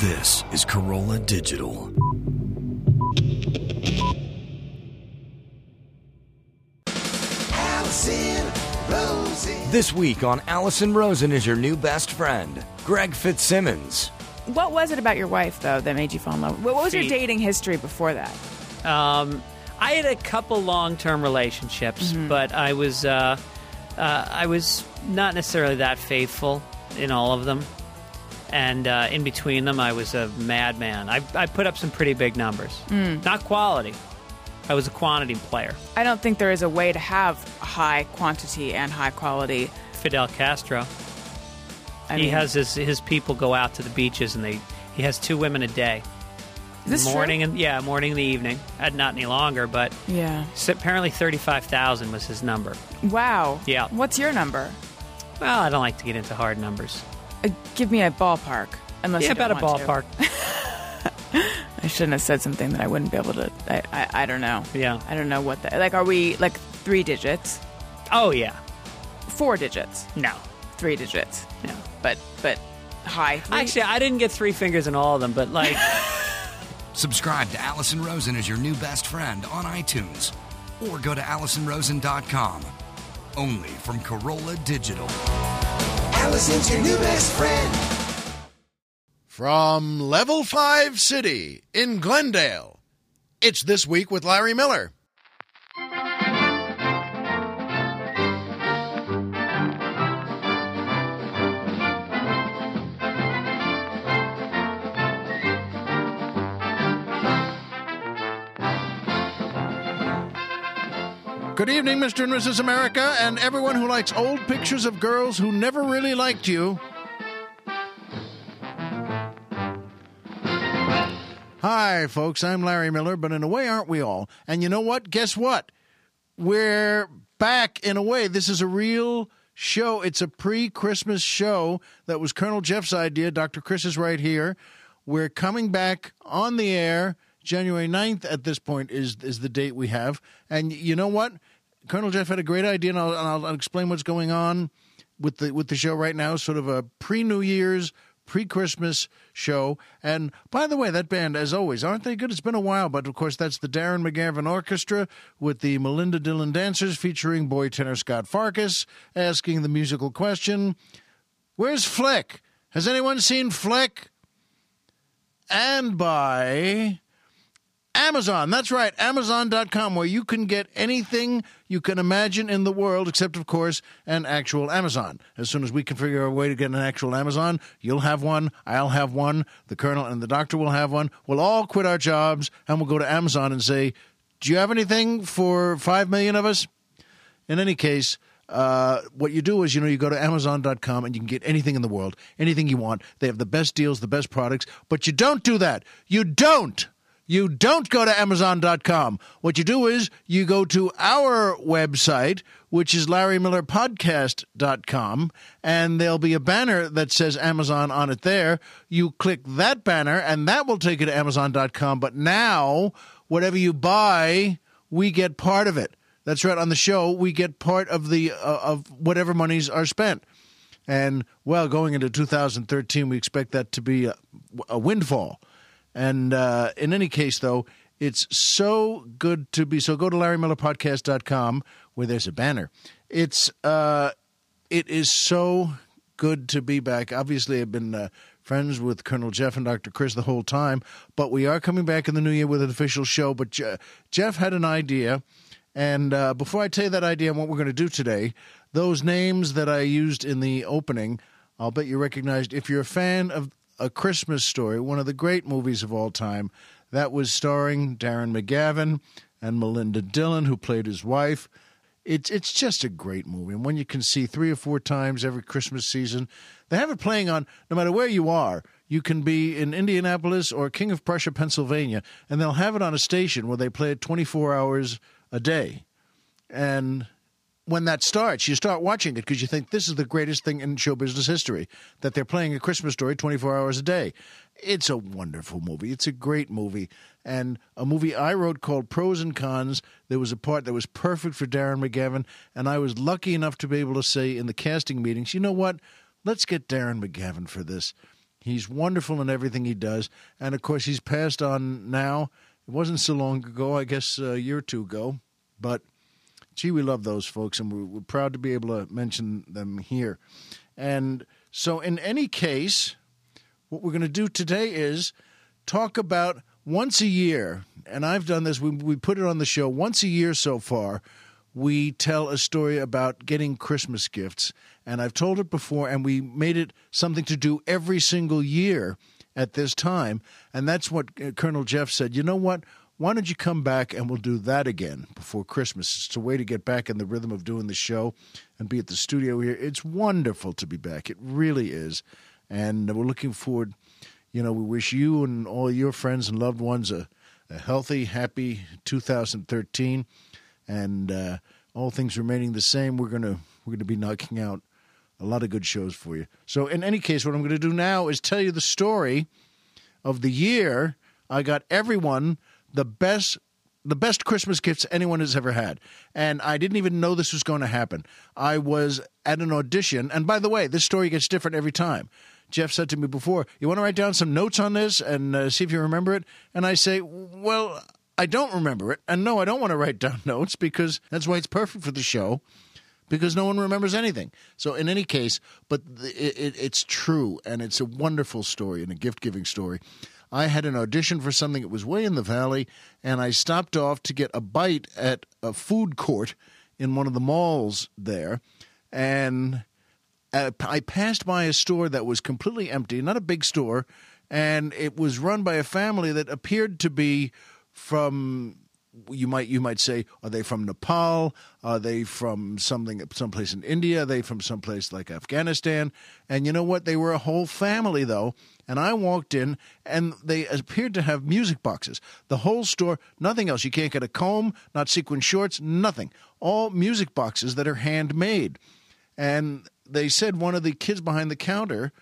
This is Carolla Digital. Allison Rosie. This week on Allison Rosen is your new best friend, Greg Fitzsimmons. What was it about your wife though that made you fall in love? What was your dating history before that? Um, I had a couple long-term relationships, but I was uh, uh, I was not necessarily that faithful in all of them, and uh, in between them, I was a madman. I, I put up some pretty big numbers, not quality. I was a quantity player. I don't think there is a way to have high quantity and high quality. Fidel Castro. I he mean, has his his people go out to the beaches, and they he has two women a day. Is this true? morning and yeah, morning and the evening. Uh, not any longer, but Yeah. s- apparently thirty-five thousand was his number. Wow. Yeah. What's your number? Well, I don't like to get into hard numbers. Uh, give me a ballpark. Unless yeah, you don't about a want ballpark. I shouldn't have said something that I wouldn't be able to. I, I, I don't know. Yeah. I don't know what the like. Are we like three digits, Oh yeah. four digits, No. three digits? No. But but high. Three? Actually, I didn't get three fingers in all of them, but like, Subscribe to Allison Rosen as your new best friend on iTunes or go to AllisonRosen.com. Only from Carolla Digital. Allison's your new best friend. From Level 5 City in Glendale, it's This Week with Larry Miller. Good evening, Mr. and Mrs. America, and everyone who likes old pictures of girls who never really liked you. Hi, folks. I'm Larry Miller, but in a way, aren't we all? And you know what? Guess what? We're back in a way. This is a real show. It's a pre Christmas show that was Colonel Jeff's idea. Dr. Chris is right here. We're coming back on the air. January 9th at this point is is the date we have. And you know what? Colonel Jeff had a great idea, and I'll, and I'll, explain what's going on with the with the show right now. Sort of a pre New Year's, pre Christmas show. And by the way, that band, as always, aren't they good? It's been a while, but of course that's the Darren McGavin Orchestra with the Melinda Dillon Dancers featuring boy tenor Scut Farkus asking the musical question: Where's Flick? Has anyone seen Flick? And by Amazon. That's right, Amazon.com, where you can get anything you can imagine in the world, except, of course, an actual Amazon. As soon as we can figure out a way to get an actual Amazon, you'll have one, I'll have one, the Colonel and the Doctor will have one. We'll all quit our jobs and we'll go to Amazon and say, Do you have anything for five million of us? In any case, uh, what you do is, you know, you go to Amazon.com and you can get anything in the world, anything you want. They have the best deals, the best products, but you don't do that. You don't. You don't go to Amazon.com. What you do is you go to our website, which is LarryMillerPodcast.com, and there'll be a banner that says Amazon on it there. You click that banner, and that will take you to Amazon.com. But now, whatever you buy, we get part of it. That's right. On the show, we get part of the uh, of whatever monies are spent. And well, going into 2013, we expect that to be a, a windfall. And uh, in any case, though, it's so good to be. So go to LarryMillerPodcast.com where there's a banner. It's uh, it is so good to be back. Obviously, I've been uh, friends with Colonel Jeff and Dr. Chris the whole time, but we are coming back in the new year with an official show. But Je- Jeff had an idea. And uh, before I tell you that idea and what we're going to do today, those names that I used in the opening, I'll bet you recognized. If you're a fan of A Christmas Story, one of the great movies of all time, that was starring Darren McGavin and Melinda Dillon, who played his wife. It's it's just a great movie, and one you can see three or four times every Christmas season. They have it playing on no matter where you are. You can be in Indianapolis or King of Prussia, Pennsylvania, and they'll have it on a station where they play it 24 hours a day. And when that starts, you start watching it because you think this is the greatest thing in show business history that they're playing a Christmas story 24 hours a day. It's a wonderful movie. It's a great movie. And a movie I wrote called Pros and Cons. There was a part that was perfect for Darren McGavin. And I was lucky enough to be able to say in the casting meetings, you know what? let's get Darren McGavin for this. He's wonderful in everything he does. And of course, he's passed on now. It wasn't so long ago, I guess a year or two ago. But gee, we love those folks, and we're, we're proud to be able to mention them here. And so, in any case, what we're going to do today is talk about once a year, and I've done this, we, we put it on the show once a year so far. We tell a story about getting Christmas gifts, and I've told it before, and we made it something to do every single year at this time. And that's what uh, Colonel Jeff said. You know what? Why don't you come back and we'll do that again before Christmas? It's a way to get back in the rhythm of doing the show and be at the studio here. It's wonderful to be back. It really is. And we're looking forward. You know, we wish you and all your friends and loved ones a, a healthy, happy 2013. And uh, all things remaining the same, we're gonna we're gonna be knocking out a lot of good shows for you. So, in any case, what I'm going to do now is tell you the story of the year I got everyone the best the best Christmas gifts anyone has ever had. And I didn't even know this was going to happen. I was at an audition, and by the way, this story gets different every time. Jeff said to me before, "You want to write down some notes on this and uh, see if you remember it?" And I say, "Well, I don't remember it, and no, I don't want to write down notes because that's why it's perfect for the show." because no one remembers anything. So, in any case, but it, it, it's true, and it's a wonderful story and a gift giving story. I had an audition for something. That was way in the valley, and I stopped off to get a bite at a food court in one of the malls there, and uh, I passed by a store that was completely empty, not a big store, and it was run by a family that appeared to be from you might you might say, are they from Nepal? Are they from something someplace in India? Are they from someplace like Afghanistan? And you know what? They were a whole family though. And I walked in, and they appeared to have music boxes. The whole store, nothing else. You can't get a comb, not sequin shorts, nothing. All music boxes that are handmade. And they said one of the kids behind the counter,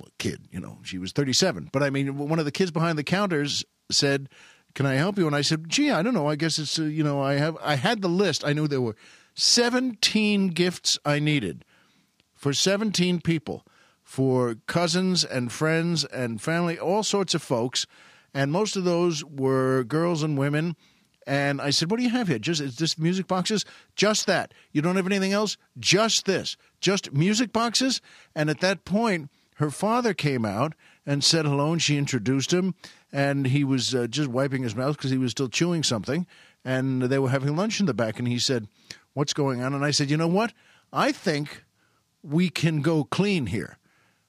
well, kid, you know, she was 37, but I mean, one of the kids behind the counters said can I help you? And I said, gee, I don't know. I guess it's, uh, you know, I have, I had the list. I knew there were 17 gifts I needed for 17 people, for cousins and friends and family, all sorts of folks. And most of those were girls and women. And I said, What do you have here? Just is this music boxes? Just that. You don't have anything else? Just this. Just music boxes? And at that point, her father came out and said hello, and she introduced him. And he was uh, just wiping his mouth because he was still chewing something. And they were having lunch in the back, and he said, What's going on? And I said, You know what? I think we can go clean here.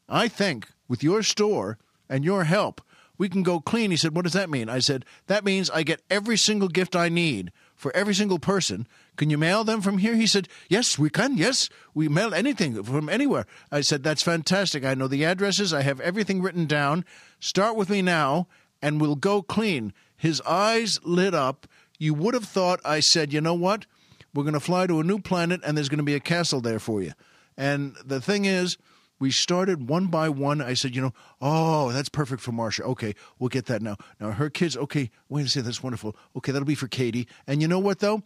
I think with your store and your help, we can go clean. He said, What does that mean? I said, That means I get every single gift I need for every single person. Can you mail them from here? He said, Yes, we can. Yes, we mail anything from anywhere. I said, That's fantastic. I know the addresses, I have everything written down. Start with me now, and we'll go clean. His eyes lit up. You would have thought I said, You know what? We're going to fly to a new planet, and there's going to be a castle there for you. And the thing is, we started one by one. I said, you know, oh, that's perfect for Marcia. Okay, we'll get that now. Now her kids, okay, wait a second, that's wonderful. Okay, that'll be for Katie. And you know what though?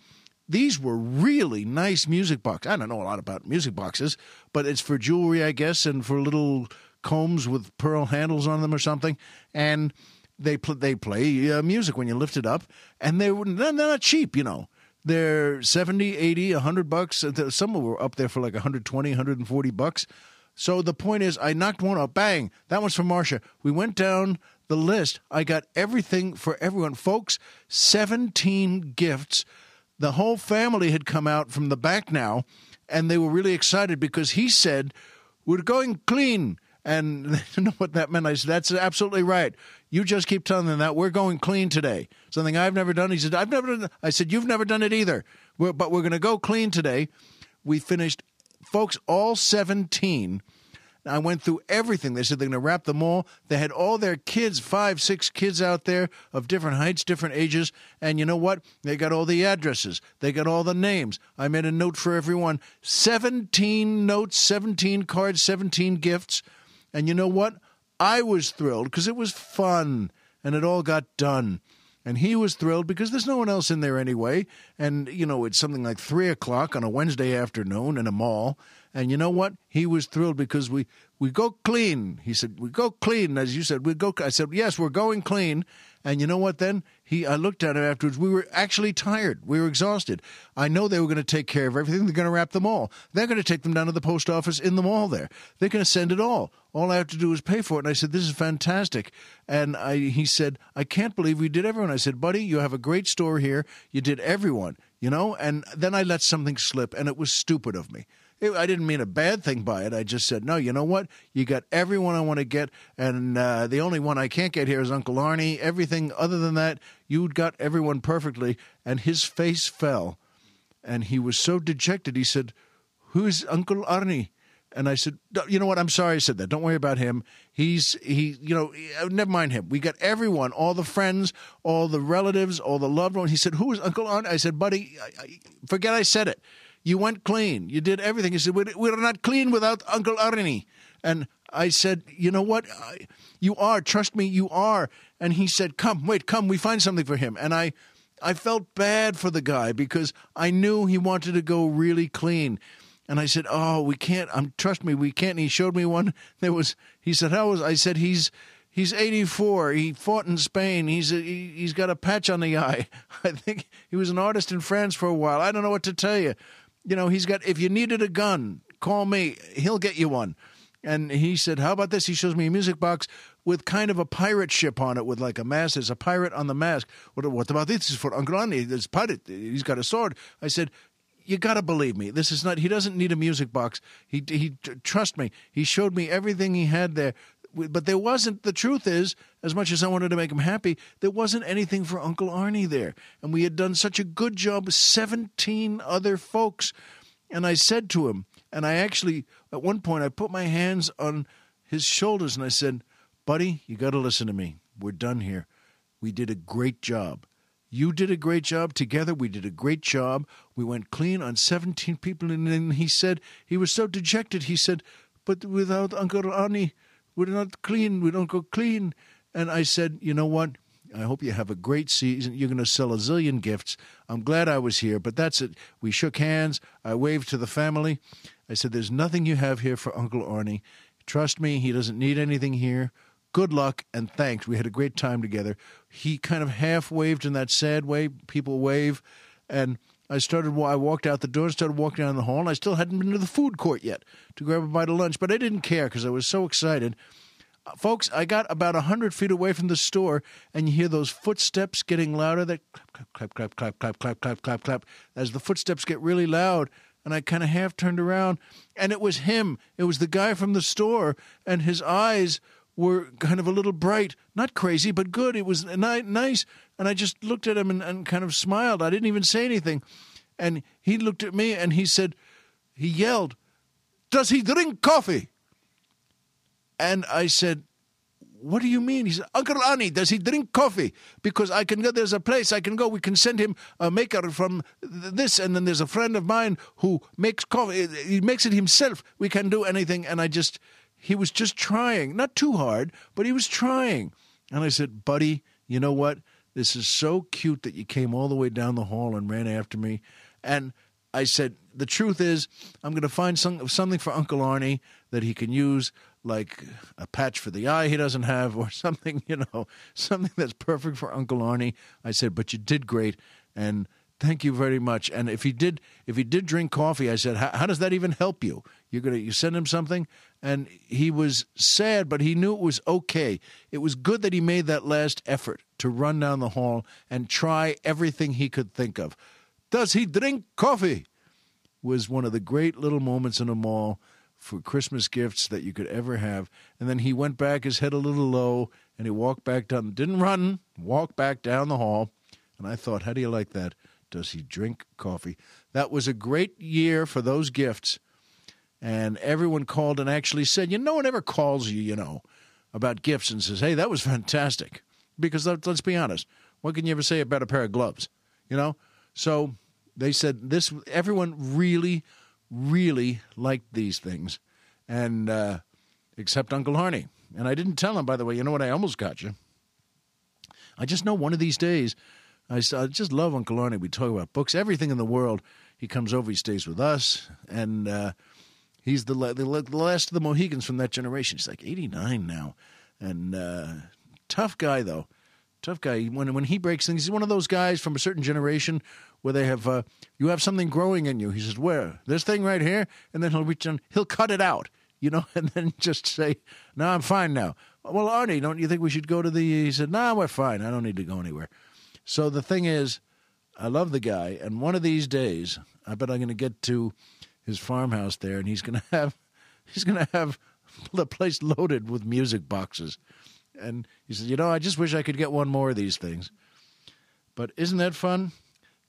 These were really nice music boxes. I don't know a lot about music boxes, but it's for jewelry, I guess, and for little combs with pearl handles on them or something. And they pl- they play uh, music when you lift it up, and they they're not cheap, you know. They're 70, 80, 100 bucks. Some were up there for like 120, 140 bucks. So the point is, I knocked one up. Bang! That one's for Marcia. We went down the list. I got everything for everyone. Folks, 17 gifts. The whole family had come out from the back now, and they were really excited because he said, We're going clean. And didn't know what that meant. I said, That's absolutely right. You just keep telling them that. We're going clean today. Something I've never done. He said, I've never done I said, You've never done it either. We're, but we're going to go clean today. We finished folks, all 17. I went through everything. They said they're going to wrap them all. They had all their kids, five, six kids out there of different heights, different ages. And you know what? They got all the addresses, they got all the names. I made a note for everyone 17 notes, 17 cards, 17 gifts. And you know what? I was thrilled because it was fun and it all got done. And he was thrilled because there's no one else in there anyway. And, you know, it's something like three o'clock on a Wednesday afternoon in a mall. And you know what? He was thrilled because we we go clean. He said we go clean, as you said. We go. I said yes, we're going clean. And you know what? Then he, I looked at him afterwards. We were actually tired. We were exhausted. I know they were going to take care of everything. They're going to wrap them all. They're going to take them down to the post office in the mall. There, they're going to send it all. All I have to do is pay for it. And I said, "This is fantastic." And I, he said, "I can't believe we did everyone." I said, "Buddy, you have a great store here. You did everyone." You know. And then I let something slip, and it was stupid of me. It, I didn't mean a bad thing by it. I just said, no, you know what? You got everyone I want to get, and uh, the only one I can't get here is Uncle Arnie. Everything other than that, you'd got everyone perfectly. And his face fell, and he was so dejected. He said, "Who's Uncle Arnie?" And I said, "You know what? I'm sorry I said that. Don't worry about him. He's he. You know, uh, never mind him. We got everyone, all the friends, all the relatives, all the loved ones." He said, "Who is Uncle Arnie?" I said, "Buddy, I, I, forget I said it." You went clean. You did everything. He said, We're, not clean without Uncle Arnie. And I said, You know what? I, you are. Trust me, you are. And he said, Come, wait, come. We find something for him. And I, I felt bad for the guy because I knew he wanted to go really clean. And I said, "Oh, we can't. Um, trust me, we can't." And he showed me one. There was. He said, "How was?" I said, "He's he's 84. He fought in Spain. He's a, he, he's got a patch on the eye. I think he was an artist in France for a while. I don't know what to tell you. You know, he's got. If you needed a gun, call me. He'll get you one." And he said, "How about this?" He shows me a music box with kind of a pirate ship on it, with like a mast. There's a pirate on the mast. What, what about this? This is for Uncle Andy. This pirate. He's got a sword. I said, you got to believe me. This is not. He doesn't need a music box. He he. Trust me. He showed me everything he had there. But there wasn't. The truth is, as much as I wanted to make him happy, there wasn't anything for Uncle Arnie there. And we had done such a good job with seventeen other folks. And I said to him, and I actually, at one point, I put my hands on his shoulders and I said, "Buddy, you got to listen to me. We're done here. We did a great job." You did a great job. Together, we did a great job. We went clean on 17 people. And then he said, he was so dejected. He said, But without Uncle Arnie, we're not clean. We don't go clean. And I said, You know what? I hope you have a great season. You're going to sell a zillion gifts. I'm glad I was here, but that's it. We shook hands. I waved to the family. I said, There's nothing you have here for Uncle Arnie. Trust me, he doesn't need anything here good luck and thanks. We had a great time together. He kind of half waved in that sad way people wave, and I started. I walked out the door and started walking down the hall. And I still hadn't been to the food court yet to grab a bite of lunch, but I didn't care because I was so excited. Uh, folks, I got about a hundred feet away from the store, and you hear those footsteps getting louder. That clap, clap, clap, clap, clap, clap, clap, clap, clap. Clap as the footsteps get really loud, and I kind of half turned around, and it was him. It was the guy from the store, and his eyes were kind of a little bright, not crazy, but good. It was ni- nice. And I just looked at him and, and kind of smiled. I didn't even say anything. And he looked at me and he said, he yelled, Does he drink coffee? And I said, what do you mean? He said, Uncle Arnie, does he drink coffee? Because I can go, there's a place I can go. We can send him a maker from this. And then there's a friend of mine who makes coffee. He makes it himself. We can do anything. And I just, he was just trying, not too hard, but he was trying. And I said, Buddy, you know what? This is so cute that you came all the way down the hall and ran after me. And I said, The truth is, I'm going to find some, something for Uncle Arnie that he can use, like a patch for the eye he doesn't have, or something, you know, something that's perfect for Uncle Arnie. I said, But you did great. And thank you very much. And if he did, if he did drink coffee, I said, how, does that even help you? You're gonna you send him something, and he was sad, but he knew it was okay. It was good that he made that last effort to run down the hall and try everything he could think of. Does he drink coffee? Was one of the great little moments in a mall for Christmas gifts that you could ever have. And then he went back, his head a little low, and he walked back down. Didn't run, walked back down the hall. And I thought, how do you like that? Does he drink coffee? That was a great year for those gifts. And everyone called and actually said, you know, no one ever calls you, you know, about gifts and says, hey, that was fantastic. Because let's be honest, what can you ever say about a pair of gloves? You know? So they said this, everyone really, really liked these things. And, uh, except Uncle Harney. And I didn't tell him, by the way, you know what I almost got you? I just know one of these days I, I just love Uncle Arnie. We talk about books, everything in the world. He comes over, he stays with us, and uh, He's the, the, the last of the Mohicans from that generation. He's like 89 now. And uh, tough guy, though. Tough guy. When, when he breaks things, he's one of those guys from a certain generation where they have, uh, you have something growing in you. He says, Where? This thing right here? And then he'll reach down, he'll cut it out, you know, and then just say, No, I'm fine now. Well, Arnie, don't you think we should go to the. He said, No, nah, we're fine. I don't need to go anywhere. So the thing is, I love the guy, and one of these days, I bet I'm going to get to his farmhouse there, and he's to have he's to have the place loaded with music boxes. And he says, "You know, I just wish I could get one more of these things." But isn't that fun?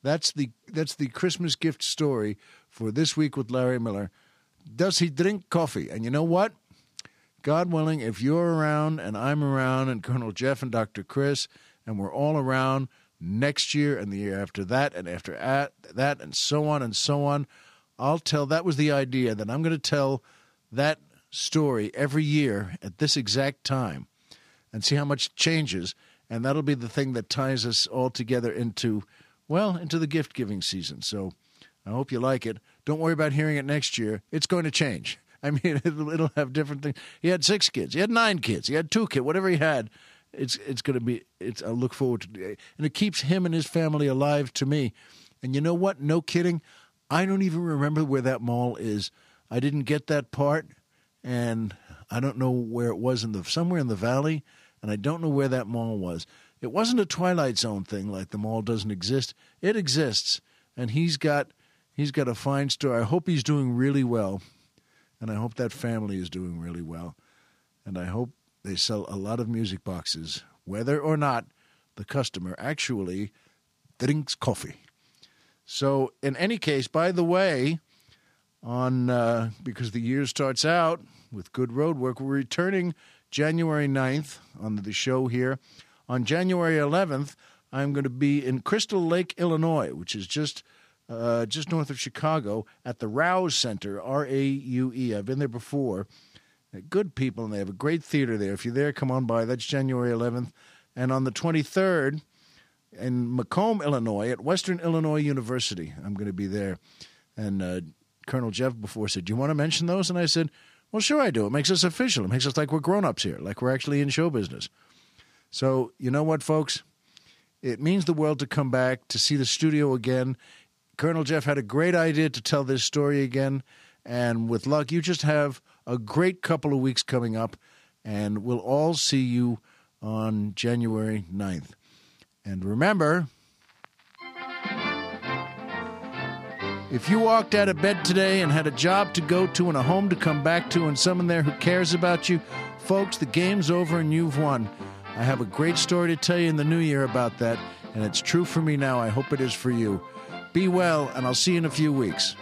That's the that's the Christmas gift story for this week with Larry Miller. Does he drink coffee? And you know what? God willing, if you're around and I'm around and Colonel Jeff and Dr. Chris and we're all around next year and the year after that and after at, that and so on and so on, I'll tell that was the idea that I'm going to tell that story every year at this exact time and see how much changes and that'll be the thing that ties us all together into well, into the gift giving season. So I hope you like it. Don't worry about hearing it next year. It's going to change. I mean, it'll, it'll have different things. He had six kids. He had nine kids. He had two kids. Whatever he had, it's it's going to be. It's. I look forward to, it. and it keeps him and his family alive to me. And you know what? No kidding. I don't even remember where that mall is. I didn't get that part, and I don't know where it was in the somewhere in the valley, and I don't know where that mall was. It wasn't a Twilight Zone thing like the mall doesn't exist. It exists, and he's got he's got a fine store. I hope he's doing really well, and I hope that family is doing really well, and I hope they sell a lot of music boxes, whether or not the customer actually drinks coffee. So, in any case, by the way, on uh, because the year starts out with good road work, we're returning January 9th on the show here. On January 11th, I'm going to be in Crystal Lake, Illinois, which is just uh, just north of Chicago at the Raue Center, R A U E. I've been there before. They're good people, and they have a great theater there. If you're there, come on by. That's January 11th. And on the 23rd, in Macomb, Illinois, at Western Illinois University, I'm going to be there. And uh, Colonel Jeff before said, Do you want to mention those? And I said, Well, sure I do. It makes us official. It makes us like we're grown ups here, like we're actually in show business. So, you know what, folks? It means the world to come back, to see the studio again. Colonel Jeff had a great idea to tell this story again. And with luck, you just have a great couple of weeks coming up. And we'll all see you on January 9th. And remember, if you walked out of bed today and had a job to go to and a home to come back to and someone there who cares about you, folks, the game's over and you've won. I have a great story to tell you in the new year about that, and it's true for me now. I hope it is for you. Be well, and I'll see you in a few weeks.